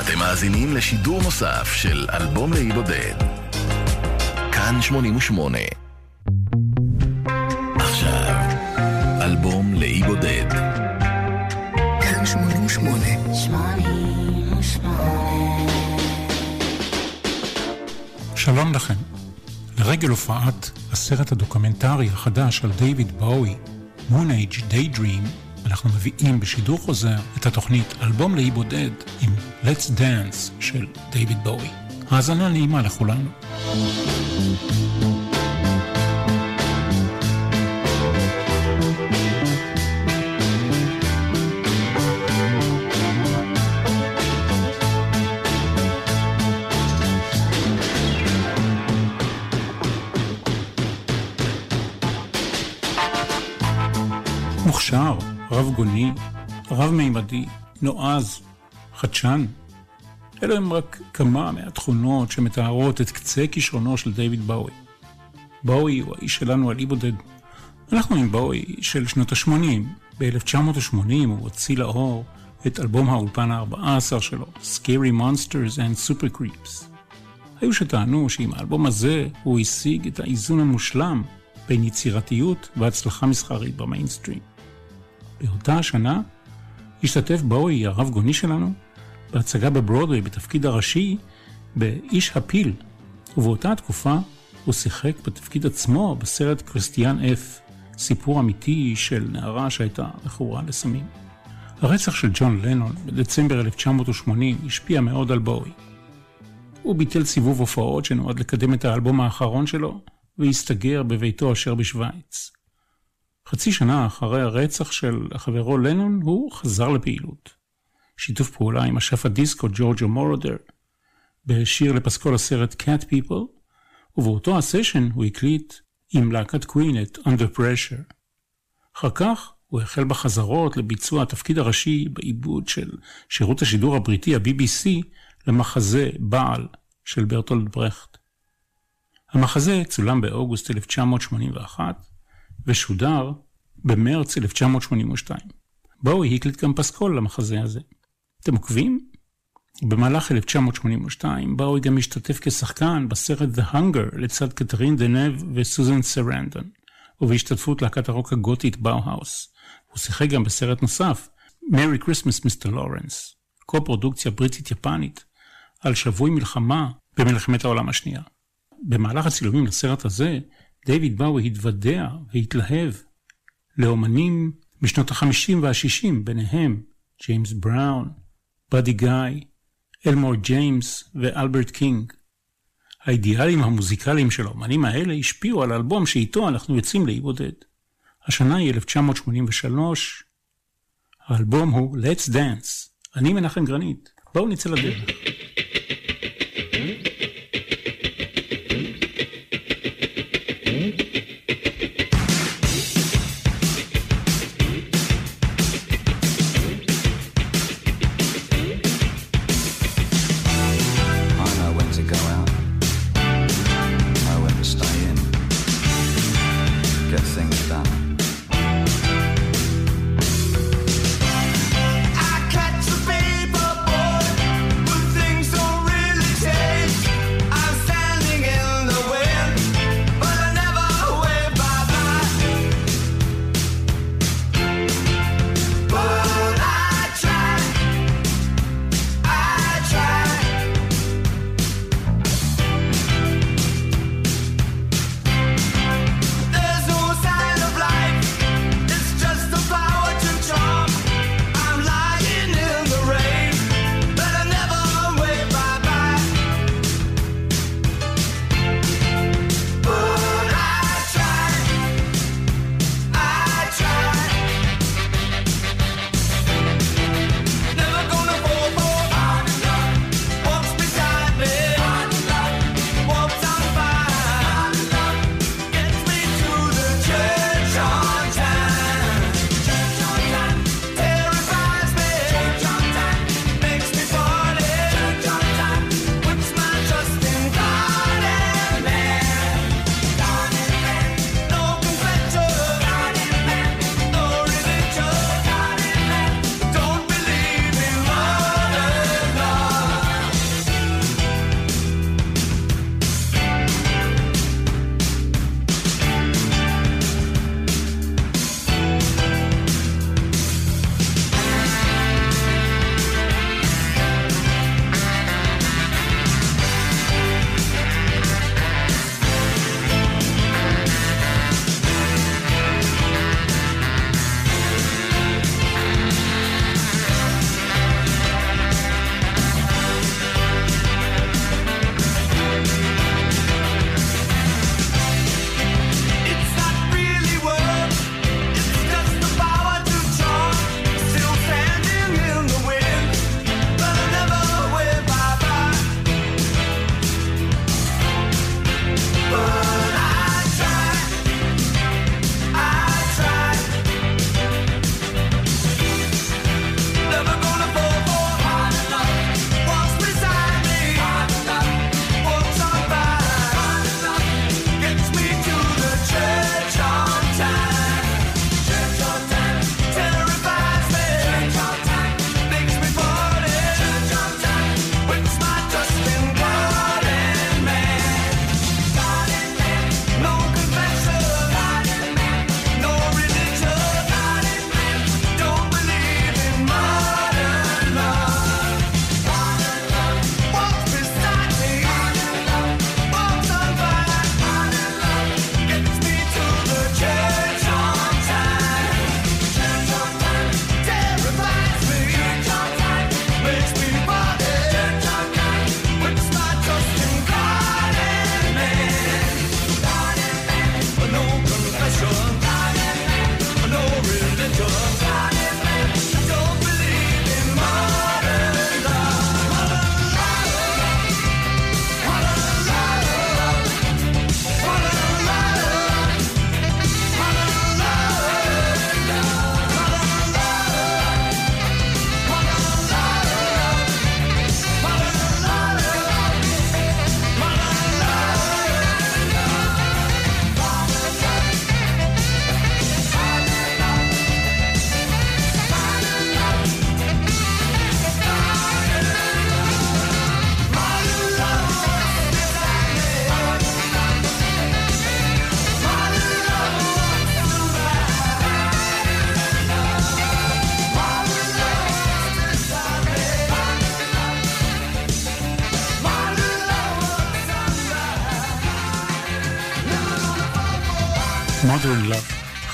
אתם מאזינים לשידור נוסף של אלבום לאי בודד. כאן 88. עכשיו, אלבום לאי בודד. כאן 88. 88. שלום לכם. לרגל הופעת הסרט הדוקומנטרי החדש על דיוויד באוי, Moon Age Daydream, אנחנו מביאים בשידור חוזר את התוכנית אלבום לאי בודד עם Let's Dance של דיוויד באוי. האזנה נעימה לכולנו. רב-מימדי, נועז, חדשן. אלו הם רק כמה מהתכונות שמתארות את קצה כישרונו של דיוויד באוי. באוי הוא האיש שלנו על אי בודד. אנחנו עם באוי של שנות ה-80. ב-1980 הוא הוציא לאור את אלבום האולפן ה-14 שלו, Scary Monsters and Super Creeps. היו שטענו שעם האלבום הזה הוא השיג את האיזון המושלם בין יצירתיות והצלחה מסחרית במיינסטרים. באותה השנה השתתף באוי, הרב גוני שלנו, בהצגה בברודווי בתפקיד הראשי ב"איש הפיל", ובאותה תקופה הוא שיחק בתפקיד עצמו בסרט קריסטיאן אף, סיפור אמיתי של נערה שהייתה מכורה לסמים. הרצח של ג'ון לנון בדצמבר 1980 השפיע מאוד על בואי. הוא ביטל סיבוב הופעות שנועד לקדם את האלבום האחרון שלו, והסתגר בביתו אשר בשוויץ. חצי שנה אחרי הרצח של חברו לנון, הוא חזר לפעילות. שיתוף פעולה עם אשף הדיסקו ג'ורג'ו מורדר, בשיר לפסקול הסרט Cat People, ובאותו הסשן הוא הקליט עם להקת קווין את Under Pressure. אחר כך הוא החל בחזרות לביצוע התפקיד הראשי בעיבוד של שירות השידור הבריטי, ה-BBC, למחזה בעל של ברטולד ברכט. המחזה צולם באוגוסט 1981 ושודר במרץ 1982. באוי הקליט גם פסקול למחזה הזה. אתם עוקבים? במהלך 1982 באוי גם השתתף כשחקן בסרט The Hunger לצד קטרין דנב וסוזן סרנדון, ובהשתתפות להקת הרוק הגותית באו-האוס. הוא שיחק גם בסרט נוסף, Merry Christmas Mr. Lawrence, קו-פרודוקציה בריטית-יפנית, על שבוי מלחמה במלחמת העולם השנייה. במהלך הצילומים לסרט הזה, דיוויד באוי התוודע והתלהב לאומנים בשנות ה-50 וה-60, ביניהם ג'יימס בראון, באדי גיא, אלמור ג'יימס ואלברט קינג. האידיאלים המוזיקליים של האומנים האלה השפיעו על האלבום שאיתו אנחנו יוצאים לאי בודד. השנה היא 1983, האלבום הוא Let's Dance. אני מנחם גרנית, בואו נצא לדרך.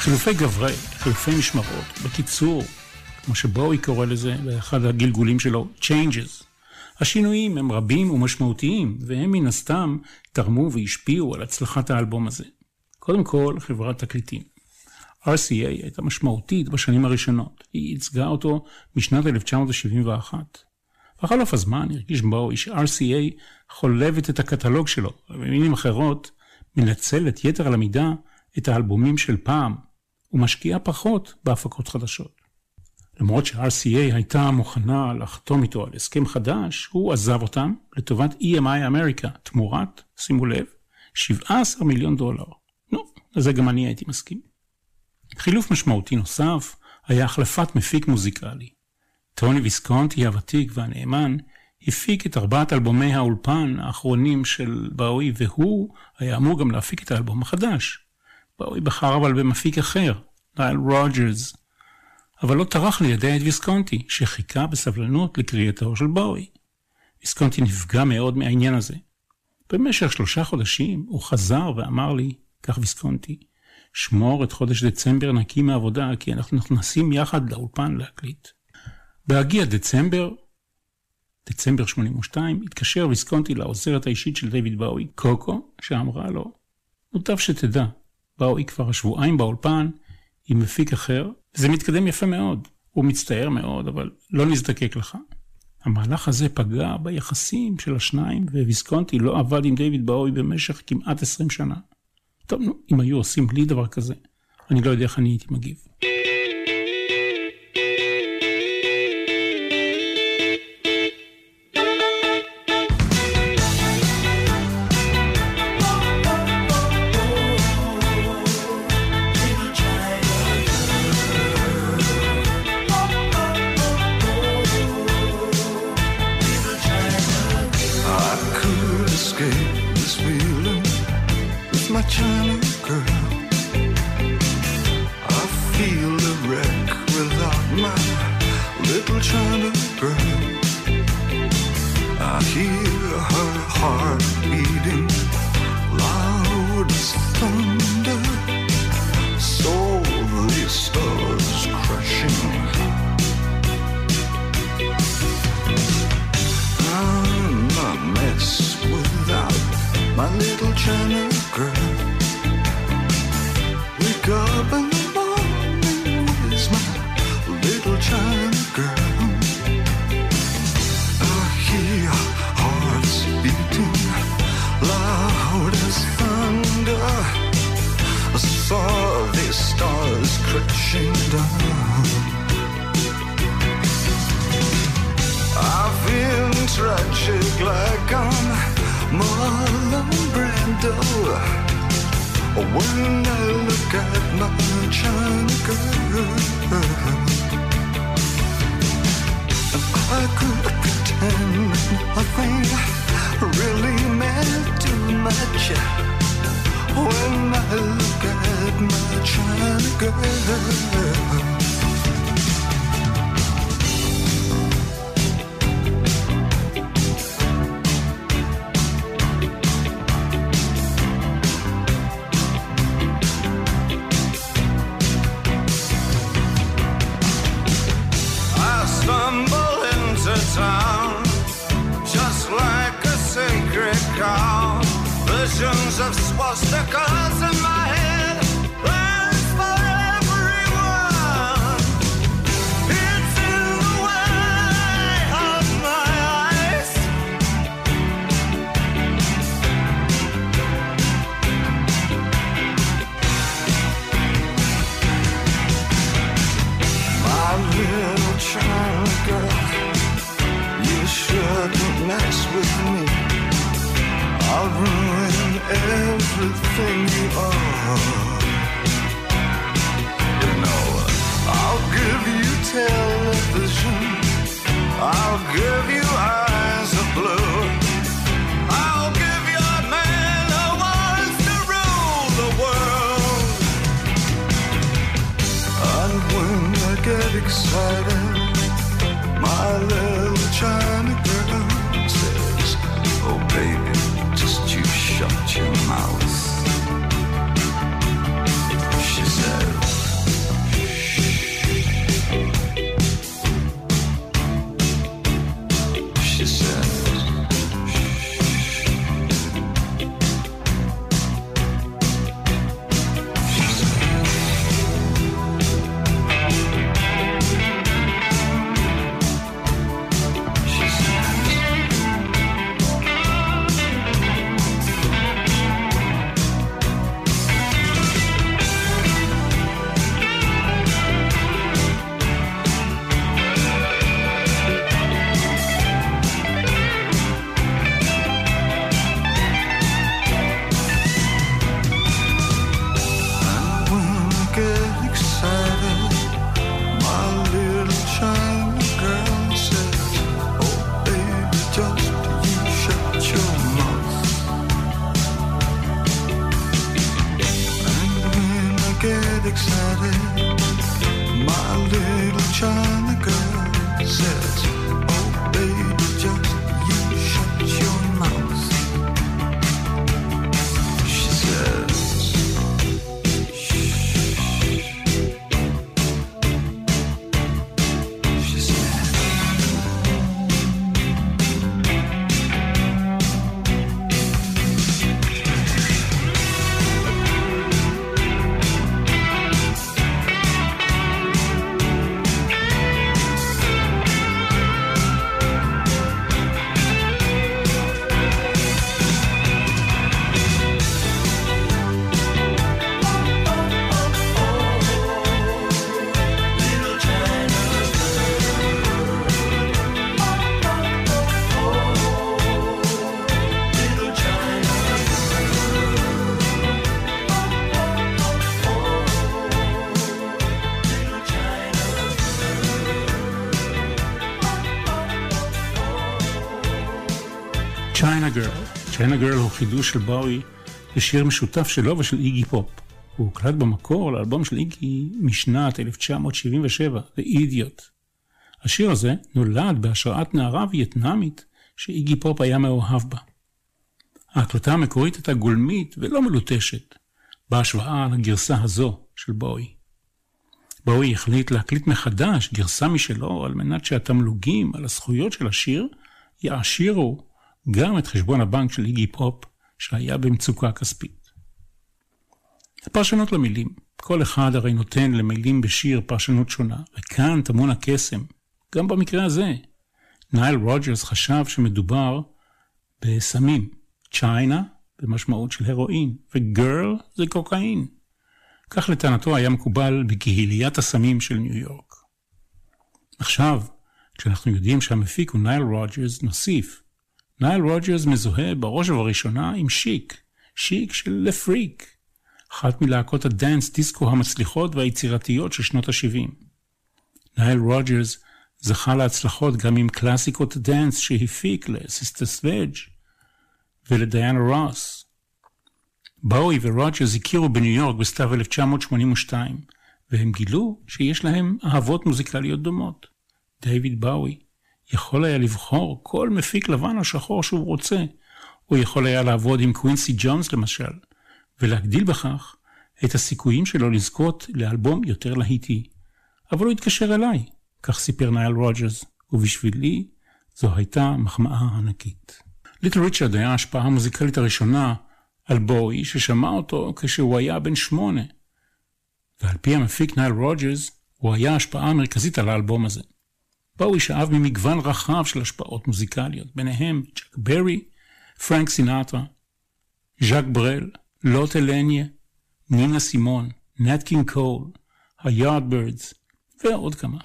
חילופי גברי, חילופי משמרות. בקיצור, כמו שבואי קורא לזה באחד הגלגולים שלו, Changes. השינויים הם רבים ומשמעותיים, והם מן הסתם תרמו והשפיעו על הצלחת האלבום הזה. קודם כל, חברת תקליטים. RCA הייתה משמעותית בשנים הראשונות. היא ייצגה אותו משנת 1971. בחלוף הזמן הרגיש בואי ש-RCA חולבת את הקטלוג שלו, ובמילים אחרות, מנצלת יתר על המידה את האלבומים של פעם, ומשקיעה פחות בהפקות חדשות. למרות ש-RCA הייתה מוכנה לחתום איתו על הסכם חדש, הוא עזב אותם לטובת EMI אמריקה, תמורת, שימו לב, 17 מיליון דולר. נו, לזה גם אני הייתי מסכים. חילוף משמעותי נוסף היה החלפת מפיק מוזיקלי. טוני ויסקונטי הוותיק והנאמן הפיק את ארבעת אלבומי האולפן האחרונים של באוי, והוא היה אמור גם להפיק את האלבום החדש. באוי בחר אבל במפיק אחר, נייל רוג'רס, אבל לא טרח ליידע את ויסקונטי, שחיכה בסבלנות לקריאתו של באוי. ויסקונטי נפגע מאוד מהעניין הזה. במשך שלושה חודשים הוא חזר ואמר לי, כך ויסקונטי, שמור את חודש דצמבר נקי מעבודה, כי אנחנו נכנסים יחד לאולפן להקליט. בהגיע דצמבר, דצמבר 82, התקשר ויסקונטי לעוזרת האישית של דיוויד באוי, קוקו, שאמרה לו, מוטב שתדע, באוי כבר שבועיים באולפן עם מפיק אחר, זה מתקדם יפה מאוד. הוא מצטער מאוד, אבל לא נזדקק לך. המהלך הזה פגע ביחסים של השניים, וויסקונטי לא עבד עם דיוויד באוי במשך כמעט 20 שנה. טוב, נו, אם היו עושים לי דבר כזה, אני לא יודע איך אני הייתי מגיב. China Girl. China Girl הוא חידוש של באוי לשיר משותף שלו ושל איגי פופ. הוא הוקלט במקור לאלבום של איגי משנת 1977, The Idiot. השיר הזה נולד בהשראת נערה וייטנאמית שאיגי פופ היה מאוהב בה. ההקלטה המקורית הייתה גולמית ולא מלוטשת, בהשוואה לגרסה הזו של בואי. בואי החליט להקליט מחדש גרסה משלו על מנת שהתמלוגים על הזכויות של השיר יעשירו גם את חשבון הבנק של איגי פופ שהיה במצוקה כספית. הפרשנות למילים, כל אחד הרי נותן למילים בשיר פרשנות שונה, וכאן טמון הקסם, גם במקרה הזה. נייל רוג'רס חשב שמדובר בסמים, China במשמעות של הרואין, ו Girl זה קוקאין. כך לטענתו היה מקובל בקהיליית הסמים של ניו יורק. עכשיו, כשאנחנו יודעים שהמפיק הוא נייל רוג'רס, נוסיף, נייל רוג'רס מזוהה בראש ובראשונה עם שיק, שיק של Le Freak, אחת מלהקות ה dance disco המצליחות והיצירתיות של שנות ה-70. נייל רוג'רס זכה להצלחות גם עם קלאסיקות dance שהפיק לסיסטר סלדג' ולדיאנה רוס. באוי ורוג'רס הכירו בניו יורק בסתיו 1982, והם גילו שיש להם אהבות מוזיקליות דומות. דיוויד באוי יכול היה לבחור כל מפיק לבן או שחור שהוא רוצה. הוא יכול היה לעבוד עם קווינסי ג'ונס למשל, ולהגדיל בכך את הסיכויים שלו לזכות לאלבום יותר להיטי. אבל הוא התקשר אליי, כך סיפר נייל רוג'רס, ובשבילי זו הייתה מחמאה ענקית. ליטל ריצ'רד היה ההשפעה המוזיקלית הראשונה על בואי, ששמע אותו כשהוא היה בן שמונה. ועל פי המפיק נייל רוג'רס, הוא היה ההשפעה המרכזית על האלבום הזה. בואי שאב ממגוון רחב של השפעות מוזיקליות, ביניהם צ'אק ברי, פרנק סינטרה, ז'אק ברל, לוטה לניה, נינה סימון, נט קינג קול, היארדברדס ועוד כמה.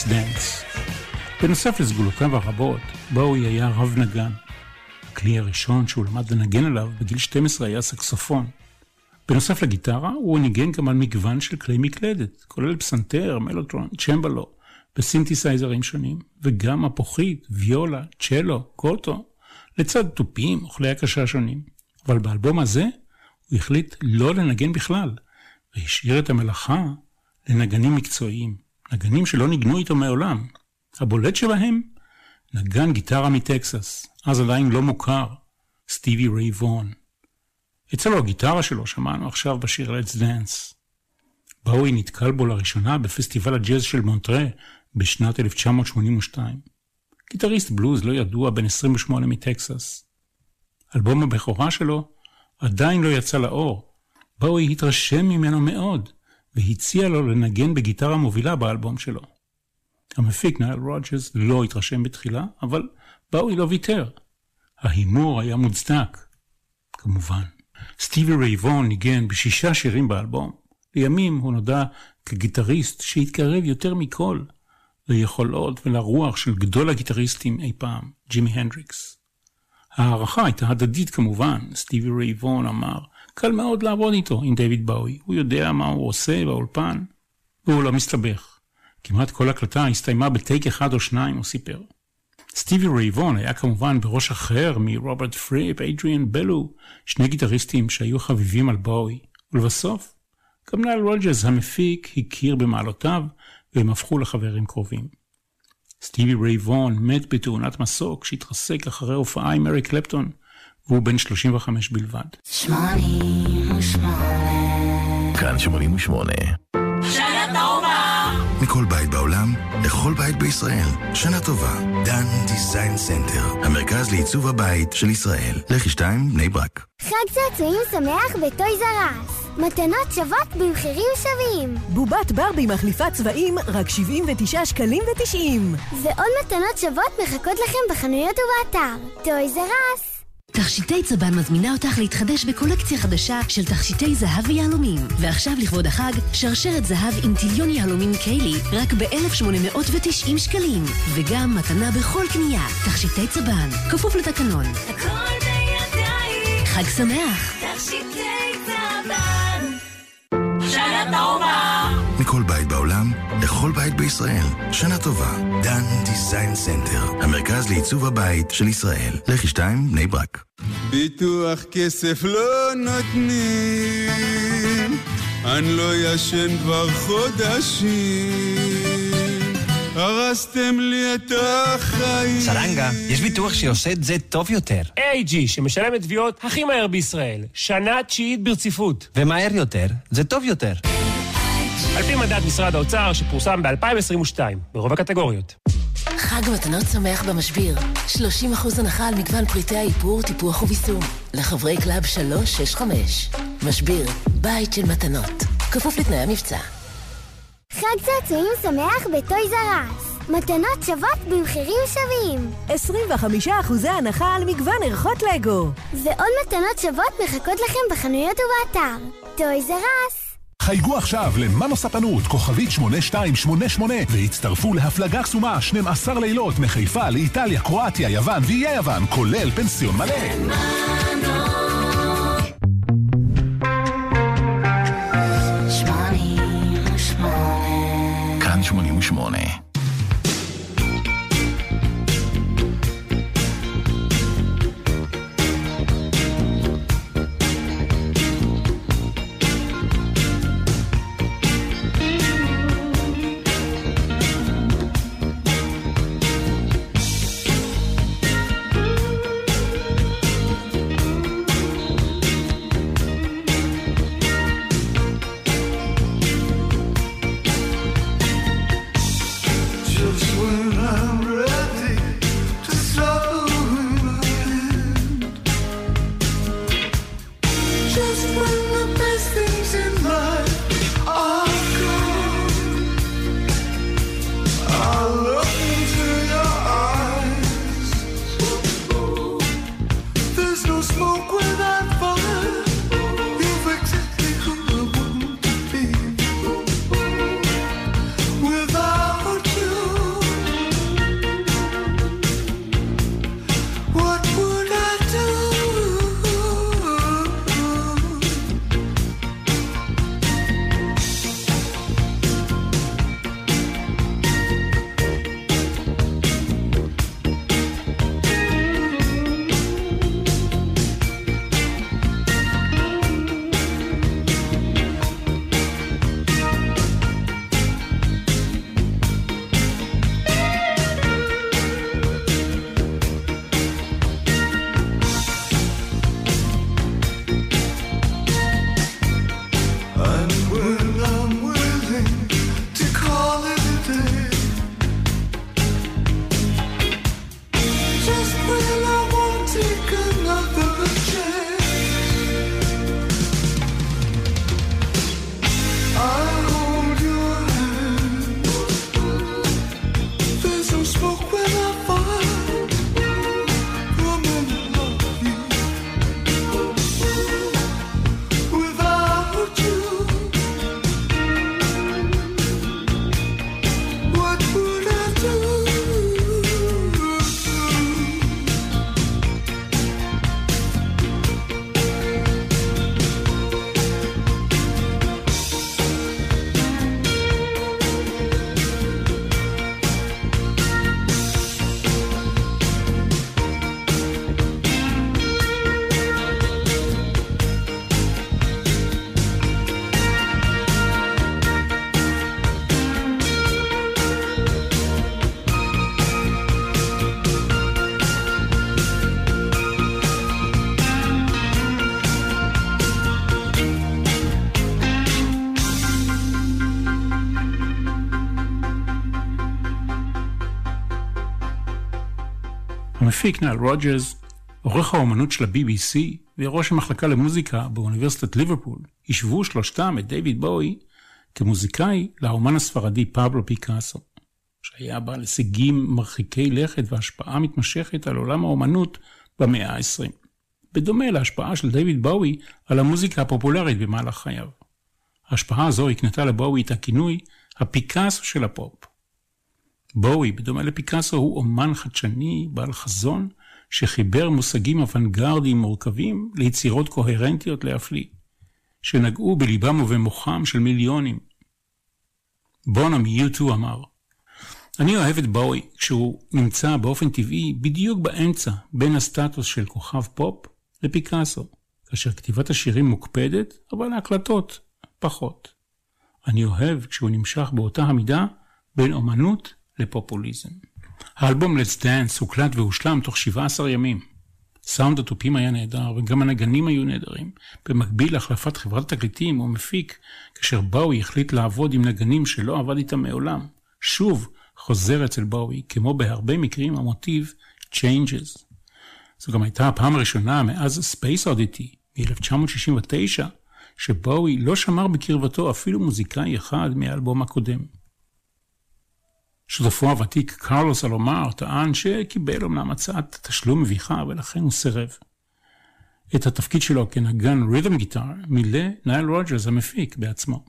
Let's Dance. בנוסף לסגולותיו הרבות, בואוי היה רב נגן. הכלי הראשון שהוא למד לנגן עליו בגיל 12 היה סקסופון. בנוסף לגיטרה, הוא ניגן גם על מגוון של כלי מקלדת, כולל פסנתר, מלוטרון, צ'מבלו, וסינתסייזרים שונים, וגם מפוחית, ויולה, צ'לו, קוטו, לצד תופים וכלי הקשה שונים. אבל באלבום הזה, הוא החליט לא לנגן בכלל, והשאיר את המלאכה לנגנים מקצועיים, נגנים שלא ניגנו איתו מעולם. הבולט שבהם, נגן גיטרה מטקסס, אז עדיין לא מוכר, סטיבי ריי וון. אצלו הגיטרה שלו שמענו עכשיו בשיר Let's Dance. באוי נתקל בו לראשונה בפסטיבל הג'אז של מונטרה בשנת 1982. גיטריסט בלוז לא ידוע בן 28 מטקסס. אלבום הבכורה שלו עדיין לא יצא לאור. באוי התרשם ממנו מאוד, והציע לו לנגן בגיטרה מובילה באלבום שלו. המפיק נייל רוג'רס לא התרשם בתחילה, אבל באוי לא ויתר. ההימור היה מוצדק, כמובן. סטיבי ריי וון ניגן בשישה שירים באלבום. לימים הוא נודע כגיטריסט שהתקרב יותר מכל ליכולות ולרוח של גדול הגיטריסטים אי פעם, ג'ימי הנדריקס. ההערכה הייתה הדדית כמובן, סטיבי ריי וון אמר, קל מאוד לעבוד איתו, עם דיוויד באוי, הוא יודע מה הוא עושה באולפן, והוא לא מסתבך. כמעט כל הקלטה הסתיימה בטייק אחד או שניים, הוא סיפר. סטיבי ריי וון היה כמובן בראש אחר מרוברט פריפ, אדריאן בלו, שני גיטריסטים שהיו חביבים על בואי. ולבסוף, גם נייל רוג'רס המפיק הכיר במעלותיו, והם הפכו לחברים קרובים. סטיבי ריי וון מת בתאונת מסוק שהתרסק אחרי הופעה עם אריק קלפטון, והוא בן 35 בלבד. 88 כאן 88 שנה טובה מכל בית בעולם, לכל בית בישראל. שנה טובה. דן דיזיין סנטר, המרכז לעיצוב הבית של ישראל. לחי 2, בני ברק. חג צעצועים שמח ב Toys R Us. מתנות שוות במחירים שווים. בובת ברבי מחליפה צבעים, רק 79 שקלים ו-90. ועוד מתנות שוות מחכות לכם בחנויות ובאתר. Toys R Us. תכשיטי צבן מזמינה אותך להתחדש בקולקציה חדשה של תכשיטי זהב ויהלומים. ועכשיו לכבוד החג, שרשרת זהב עם תליון יהלומים קיילי, רק ב-1890 שקלים. וגם מתנה בכל קנייה. תכשיטי צבן, כפוף לתקנון. הכל בידיים. חג שמח. תכשיטי צבן. שנה טובה. מכל בית בעולם, לכל בית בישראל. שנה טובה. דן דיזיין סנטר, המרכז לעיצוב הבית של ישראל. לחי 2, בני ברק. ביטוח כסף לא נותנים, אני לא ישן כבר חודשים. הרסתם לי את החיים. סרנגה, יש ביטוח שעושה את זה טוב יותר. AIG, שמשלם את תביעות הכי מהר בישראל. שנה תשיעית ברציפות. ומהר יותר, זה טוב יותר. על פי מדד משרד האוצר שפורסם ב-2022, ברוב הקטגוריות. חג מתנות שמח במשביר. 30% הנחה על מגוון פריטי האיפור, טיפוח וביסום. לחברי Club 365. משביר, בית של מתנות. כפוף לתנאי המבצע. חג צעצועים שמח ב Toys R Us. מתנות שוות במחירים שווים. 25% הנחה על מגוון ערכות לגו. ועוד מתנות שוות מחכות לכם בחנויות ובאתר. טויז ארס. חייגו עכשיו למנו ספנות, כוכבית 8288, והצטרפו להפלגה קסומה 12 לילות מחיפה לאיטליה, קרואטיה, יוון ואיי יוון, כולל פנסיון מלא. כאן 88 המפיק נייל רוג'רס, עורך האומנות של ה-BBC וראש המחלקה למוזיקה באוניברסיטת ליברפול, השוו שלושתם את דיוויד בואי כמוזיקאי לאומן הספרדי פבלו פיקאסו, שהיה בעל הישגים מרחיקי לכת והשפעה מתמשכת על עולם האומנות במאה ה-20, בדומה להשפעה של דיוויד בואי על המוזיקה הפופולרית במהלך חייו. ההשפעה הזו הקנתה לבואי את הכינוי הפיקאסו של הפופ. בואי, בדומה לפיקאסו, הוא אומן חדשני, בעל חזון, שחיבר מושגים אוונגרדיים מורכבים ליצירות קוהרנטיות להפליא, שנגעו בליבם ובמוחם של מיליונים. בונה מ-U2 אמר, אני אוהב את בואי כשהוא נמצא באופן טבעי בדיוק באמצע בין הסטטוס של כוכב פופ לפיקאסו, כאשר כתיבת השירים מוקפדת, אבל ההקלטות פחות. אני אוהב כשהוא נמשך באותה המידה בין אומנות לפופוליזם. האלבום Let's Dance הוקלט והושלם תוך 17 ימים. סאונד התופים היה נהדר וגם הנגנים היו נהדרים. במקביל להחלפת חברת תקליטים או מפיק, כאשר באוי החליט לעבוד עם נגנים שלא עבד איתם מעולם. שוב חוזר אצל באוי, כמו בהרבה מקרים המוטיב Changes. זו גם הייתה הפעם הראשונה מאז Space Oddity מ-1969, שבואי לא שמר בקרבתו אפילו מוזיקאי אחד מהאלבום הקודם. שותפו הוותיק קרלוס אלומר טען שקיבל אמנם הצעת תשלום מביכה ולכן הוא סירב. את התפקיד שלו כנגן rhythm guitar מילא נייל רוג'רס המפיק בעצמו.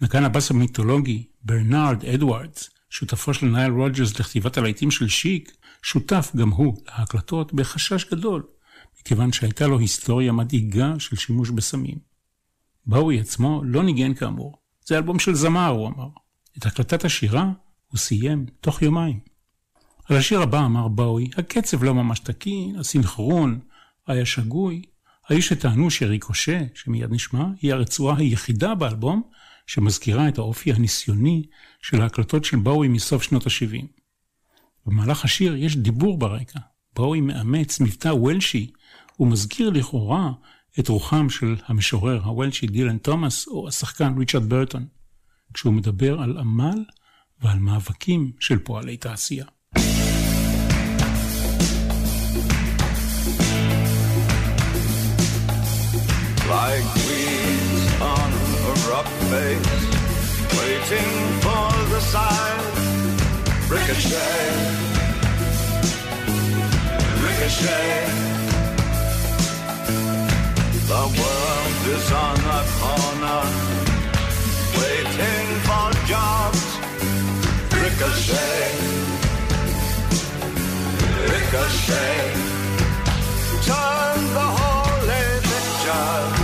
נגן הבאס המיתולוגי ברנארד אדוארדס, שותפו של נייל רוג'רס לכתיבת הלהיטים של שיק, שותף גם הוא להקלטות בחשש גדול, מכיוון שהייתה לו היסטוריה מדאיגה של שימוש בסמים. באוי עצמו לא ניגן כאמור, זה אלבום של זמר, הוא אמר. את הקלטת השירה הוא סיים תוך יומיים. על השיר הבא אמר באוי, הקצב לא ממש תקין, הסינכרון היה שגוי. האיש שטענו שריקושה, שמיד נשמע, היא הרצועה היחידה באלבום שמזכירה את האופי הניסיוני של ההקלטות של באוי מסוף שנות ה-70. במהלך השיר יש דיבור ברקע. באוי מאמץ מבטא וולשי ומזכיר לכאורה את רוחם של המשורר הוולשי דילן תומאס או השחקן ריצ'רד ברטון, כשהוא מדבר על עמל ועל מאבקים של פועלי תעשייה. The. The world is on a Ricochet. Ricochet. Turn the whole living jar.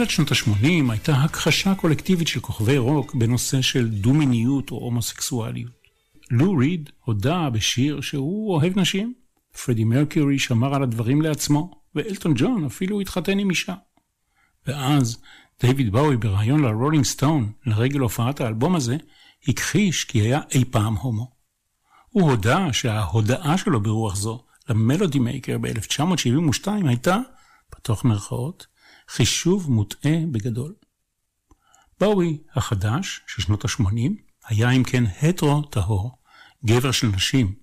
בתחילת שנות ה-80 הייתה הכחשה קולקטיבית של כוכבי רוק בנושא של דו-מיניות או הומוסקסואליות. לו ריד הודה בשיר שהוא אוהב נשים. פרדי מרקיורי שמר על הדברים לעצמו, ואלטון ג'ון אפילו התחתן עם אישה. ואז דיוויד באוי בריאיון ל Rolling Stone לרגל הופעת האלבום הזה, הכחיש כי היה אי פעם הומו. הוא הודה שההודאה שלו ברוח זו ל Melody Maker ב-1972 הייתה, פתוח מירכאות, חישוב מוטעה בגדול. באוי החדש של שנות ה-80 היה אם כן הטרו טהור, גבר של נשים.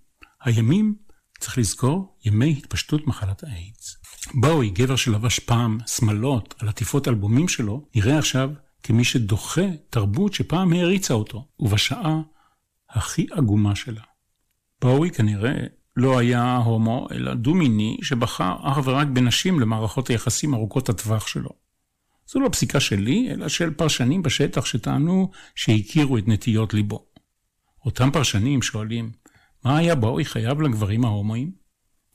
הימים, צריך לזכור, ימי התפשטות מחלת האיידס. באוי, גבר שלבש פעם שמלות על עטיפות אלבומים שלו, נראה עכשיו כמי שדוחה תרבות שפעם העריצה אותו, ובשעה הכי עגומה שלה. באוי כנראה לא היה הומו, אלא דו-מיני שבחר אך ורק בנשים למערכות היחסים ארוכות הטווח שלו. זו לא פסיקה שלי, אלא של פרשנים בשטח שטענו שהכירו את נטיות ליבו. אותם פרשנים שואלים, מה היה באוי חייב לגברים ההומואים?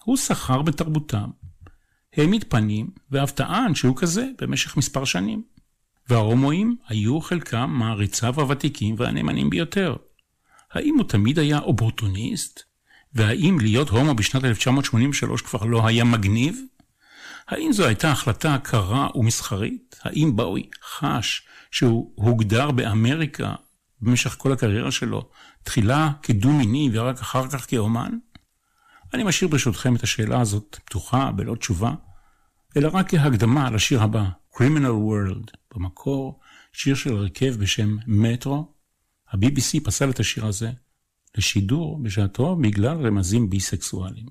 הוא סחר בתרבותם, העמיד פנים, ואף טען שהוא כזה במשך מספר שנים. וההומואים היו חלקם מעריציו הוותיקים והנאמנים ביותר. האם הוא תמיד היה אופורטוניסט? והאם להיות הומו בשנת 1983 כבר לא היה מגניב? האם זו הייתה החלטה קרה ומסחרית? האם באוי חש שהוא הוגדר באמריקה במשך כל הקריירה שלו, תחילה כדו-מיני ורק אחר כך כאומן? אני משאיר ברשותכם את השאלה הזאת פתוחה, בלא תשובה, אלא רק כהקדמה לשיר הבא, Criminal World, במקור שיר של הרכב בשם מטרו. ה-BBC פסל את השיר הזה לשידור בשעתו בגלל רמזים ביסקסואליים.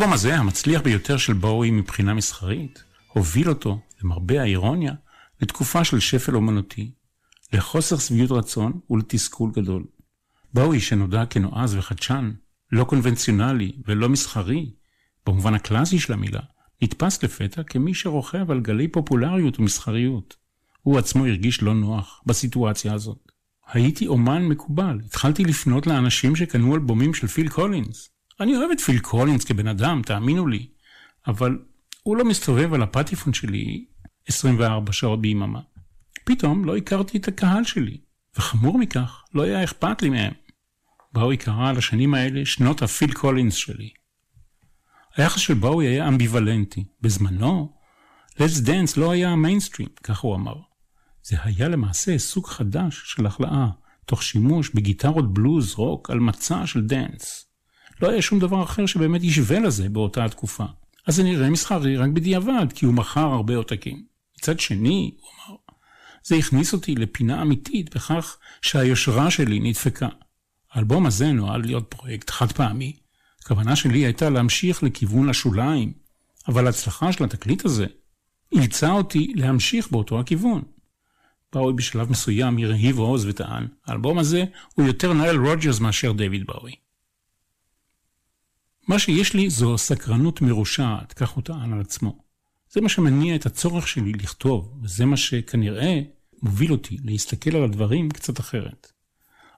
האלבום הזה, המצליח ביותר של בואי מבחינה מסחרית, הוביל אותו, למרבה האירוניה, לתקופה של שפל אומנותי, לחוסר שביעות רצון ולתסכול גדול. בואי, שנודע כנועז וחדשן, לא קונבנציונלי ולא מסחרי, במובן הקלאסי של המילה, נתפס לפתע כמי שרוכב על גלי פופולריות ומסחריות. הוא עצמו הרגיש לא נוח בסיטואציה הזאת. הייתי אומן מקובל, התחלתי לפנות לאנשים שקנו אלבומים של פיל קולינס. אני אוהב את פיל קולינס כבן אדם, תאמינו לי, אבל הוא לא מסתובב על הפטיפון שלי 24 שעות ביממה. פתאום לא הכרתי את הקהל שלי, וחמור מכך, לא היה אכפת לי מהם. באוי קרא לשנים האלה שנות הפיל קולינס שלי. היחס של באוי היה אמביוולנטי. בזמנו, Let's Dance לא היה המיינסטרים, כך הוא אמר. זה היה למעשה סוג חדש של הכלאה, תוך שימוש בגיטרות בלוז רוק על מצע של דאנס. לא היה שום דבר אחר שבאמת ישווה לזה באותה התקופה. אז זה נראה מסחרי רק בדיעבד, כי הוא מכר הרבה עותקים. מצד שני, הוא אמר, זה הכניס אותי לפינה אמיתית בכך שהיושרה שלי נדפקה. האלבום הזה נועד להיות פרויקט חד פעמי. הכוונה שלי הייתה להמשיך לכיוון השוליים, אבל ההצלחה של התקליט הזה אילצה אותי להמשיך באותו הכיוון. באוי בשלב מסוים הרהיב עוז וטען, האלבום הזה הוא יותר נאל רוג'רס מאשר דיוויד באוי. מה שיש לי זו סקרנות מרושעת, כך הוא טען על עצמו. זה מה שמניע את הצורך שלי לכתוב, וזה מה שכנראה מוביל אותי להסתכל על הדברים קצת אחרת.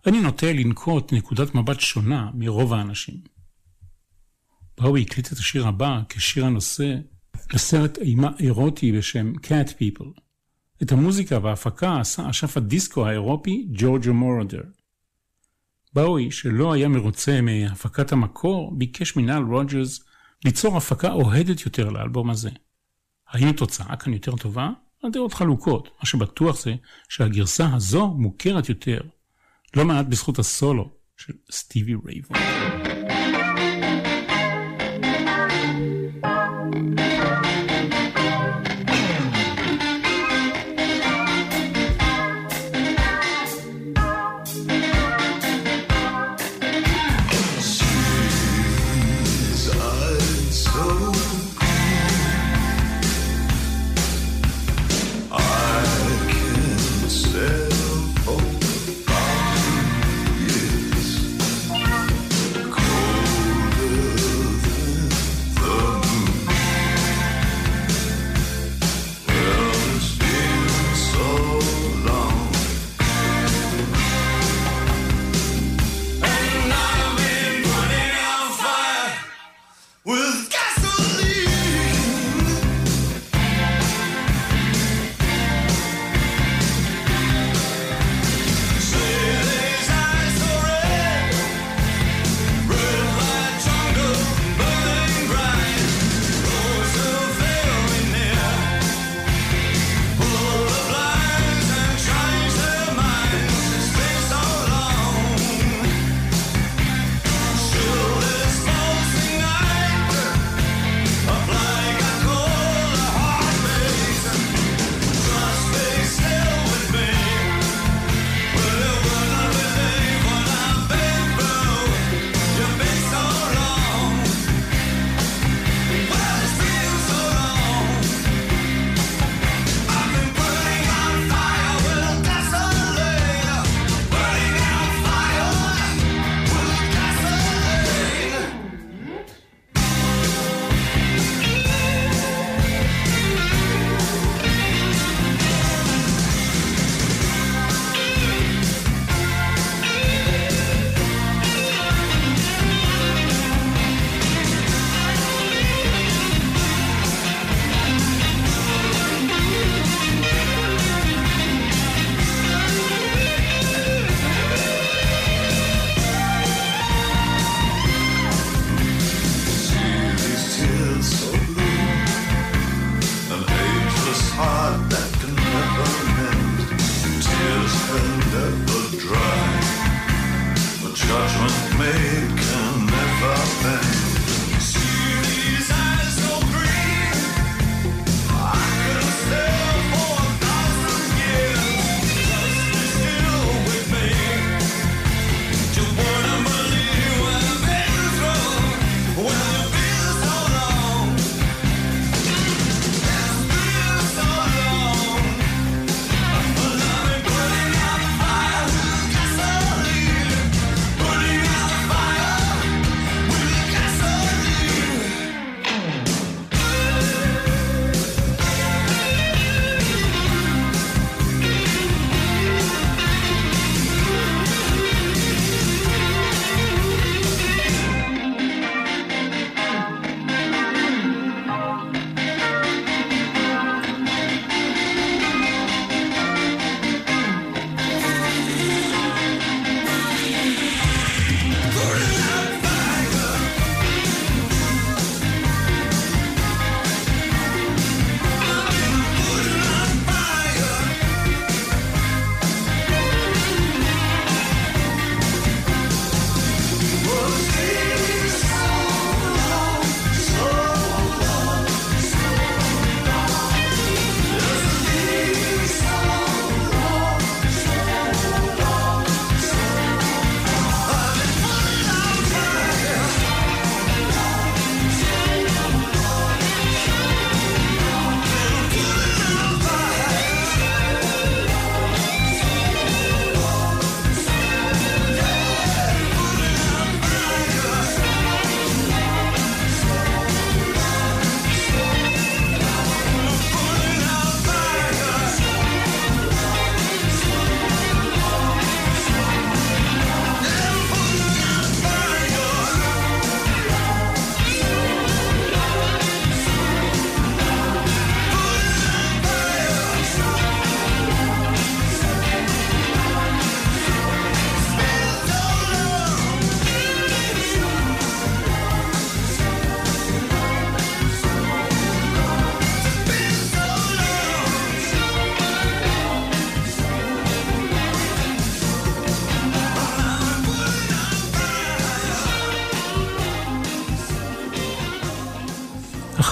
אני נוטה לנקוט נקודת מבט שונה מרוב האנשים. באוי הקליט את השיר הבא כשיר הנושא לסרט אימה אירוטי בשם Cat People. את המוזיקה וההפקה עשה אשף הדיסקו האירופי ג'ורג'ו מורדר. באוי, שלא היה מרוצה מהפקת המקור, ביקש מנהל רוג'רס ליצור הפקה אוהדת יותר לאלבום הזה. האם התוצאה כאן יותר טובה? הדעות חלוקות. מה שבטוח זה שהגרסה הזו מוכרת יותר, לא מעט בזכות הסולו של סטיבי רייבון.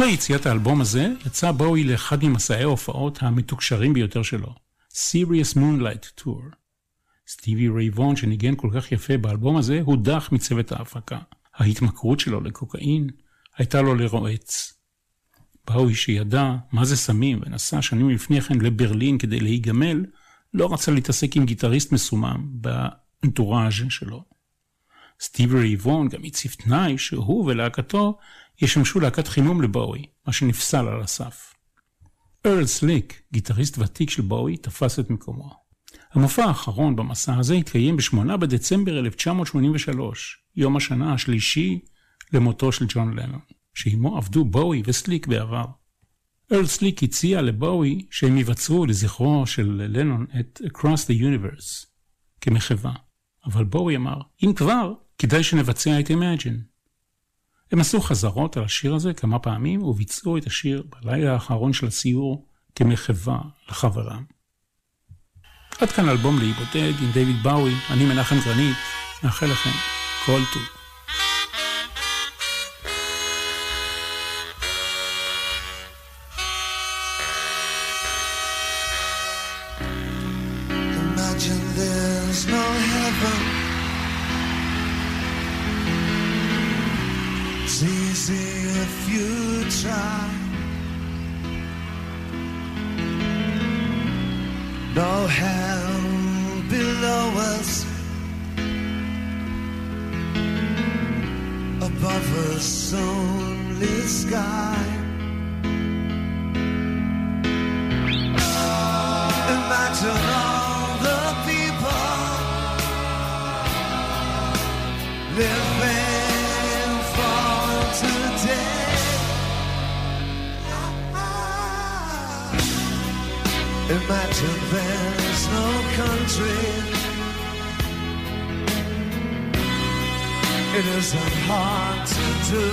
אחרי יציאת האלבום הזה, יצא בואי לאחד ממסעי ההופעות המתוקשרים ביותר שלו, Serious Moonlight Tour. סטיבי רייבון, שניגן כל כך יפה באלבום הזה, הודח מצוות ההפקה. ההתמכרות שלו לקוקאין הייתה לו לרועץ. באוי שידע מה זה סמים ונסע שנים לפני כן לברלין כדי להיגמל, לא רצה להתעסק עם גיטריסט מסומם באנטוראז' שלו. סטיבי רייבון גם הציב תנאי שהוא ולהקתו ישמשו להקת חימום לבואי, מה שנפסל על הסף. ארל סליק, גיטריסט ותיק של בואי, תפס את מקומו. המופע האחרון במסע הזה התקיים ב-8 בדצמבר 1983, יום השנה השלישי למותו של ג'ון לנון, שעימו עבדו בואי וסליק בעבר. ארל סליק הציע לבואי שהם יבצרו לזכרו של לנון את Across the Universe כמחווה, אבל בואי אמר, אם כבר, כדאי שנבצע את Imagine. הם עשו חזרות על השיר הזה כמה פעמים וביצעו את השיר בלילה האחרון של הסיור כמחווה לחברם. עד כאן אלבום להיבודד עם דיוויד באוי, אני מנחם גרנית, מאחל לכם כל טוב. Above us only sky. Imagine all the people living for today. Imagine there's no country. It isn't hard to do.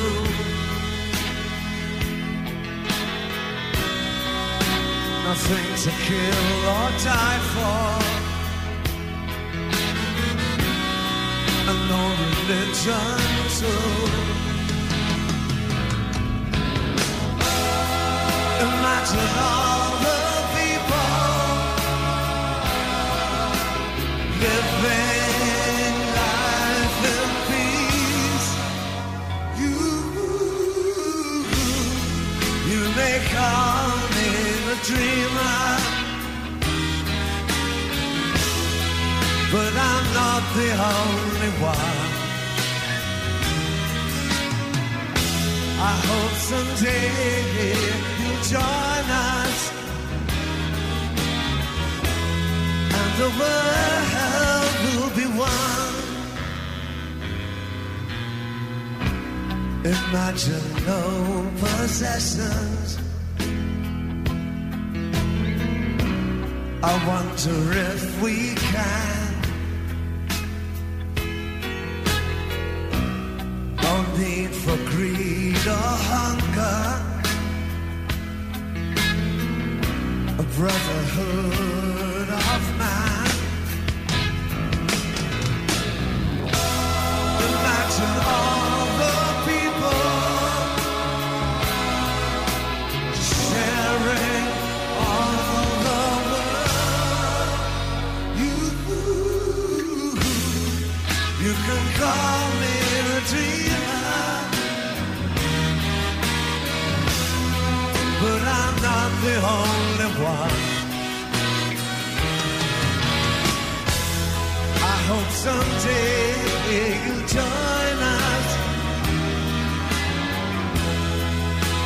Nothing to kill or die for. And no religion too. Imagine all the dreamer, but I'm not the only one. I hope someday you'll join us and the world will be one. Imagine no possessions. I wonder if we can. No need for greed or hunger. A brotherhood of man. One. I hope someday you'll join us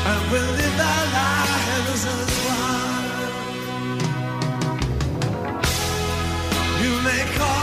and we'll live our lives as one. You may call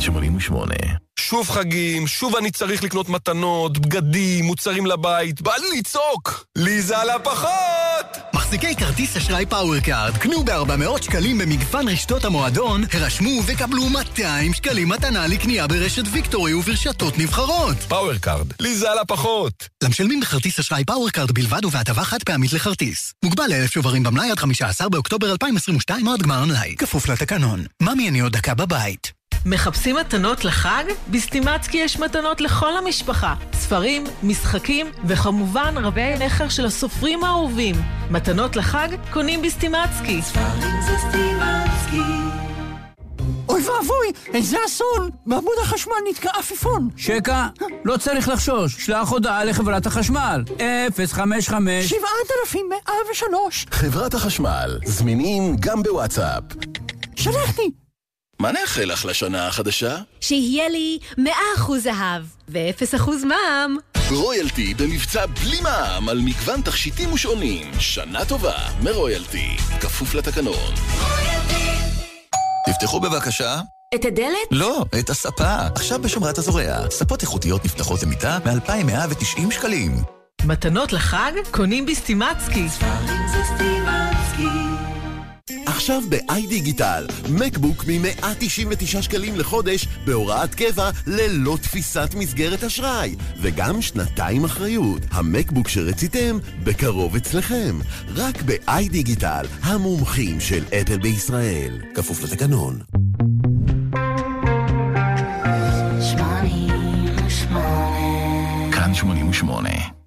88. שוב חגים, שוב אני צריך לקנות מתנות, בגדים, מוצרים לבית, בא לי לצעוק! לי זה עולה פחות! מחזיקי כרטיס אשראי Power Card, קנו ב-400 שקלים במגוון רשתות המועדון, הרשמו וקבלו 200 שקלים מתנה לקנייה ברשת ויקטורי וברשתות נבחרות. Power Card, לי זה עולה פחות! למשלמים בכרטיס אשראי Power Card בלבד ובהטבה חד פעמית לכרטיס. מוגבל לאלף שוברים במלאי עד 15 באוקטובר 2022 עד גמר המלאי. כפוף לתקנון. ממי אני עוד דקה בבית. מחפשים מתנות לחג? בסטימצקי יש מתנות לכל המשפחה. ספרים, משחקים, וכמובן רבי נכר של הסופרים האהובים. מתנות לחג קונים בסטימצקי. ספרים זה סטימצקי. אוי ואבוי, איזה אסון! בעמוד החשמל נתקע עפיפון. שקע, לא צריך לחשוש, שלח הודעה לחברת החשמל. 055... 7103 חברת החשמל, זמינים גם בוואטסאפ. שלחתי! מה נאחל לך לשנה החדשה? שיהיה לי 100% זהב ו-0% מע"מ. רויאלטי במבצע בלי מע"מ על מגוון תכשיטים ושעונים. שנה טובה מרויאלטי. כפוף לתקנון. תפתחו בבקשה. את הדלת? לא, את הספה. עכשיו בשומרת הזורע. ספות איכותיות נפתחות למיטה מ-2,190 שקלים. מתנות לחג? קונים בסטימצקי. ספרים זה סטימצקי. עכשיו ב-איי דיגיטל, מקבוק מ-199 שקלים לחודש בהוראת קבע ללא תפיסת מסגרת אשראי וגם שנתיים אחריות. המקבוק שרציתם, בקרוב אצלכם. רק ב-איי דיגיטל, המומחים של אפל בישראל. כפוף לתקנון. כאן 88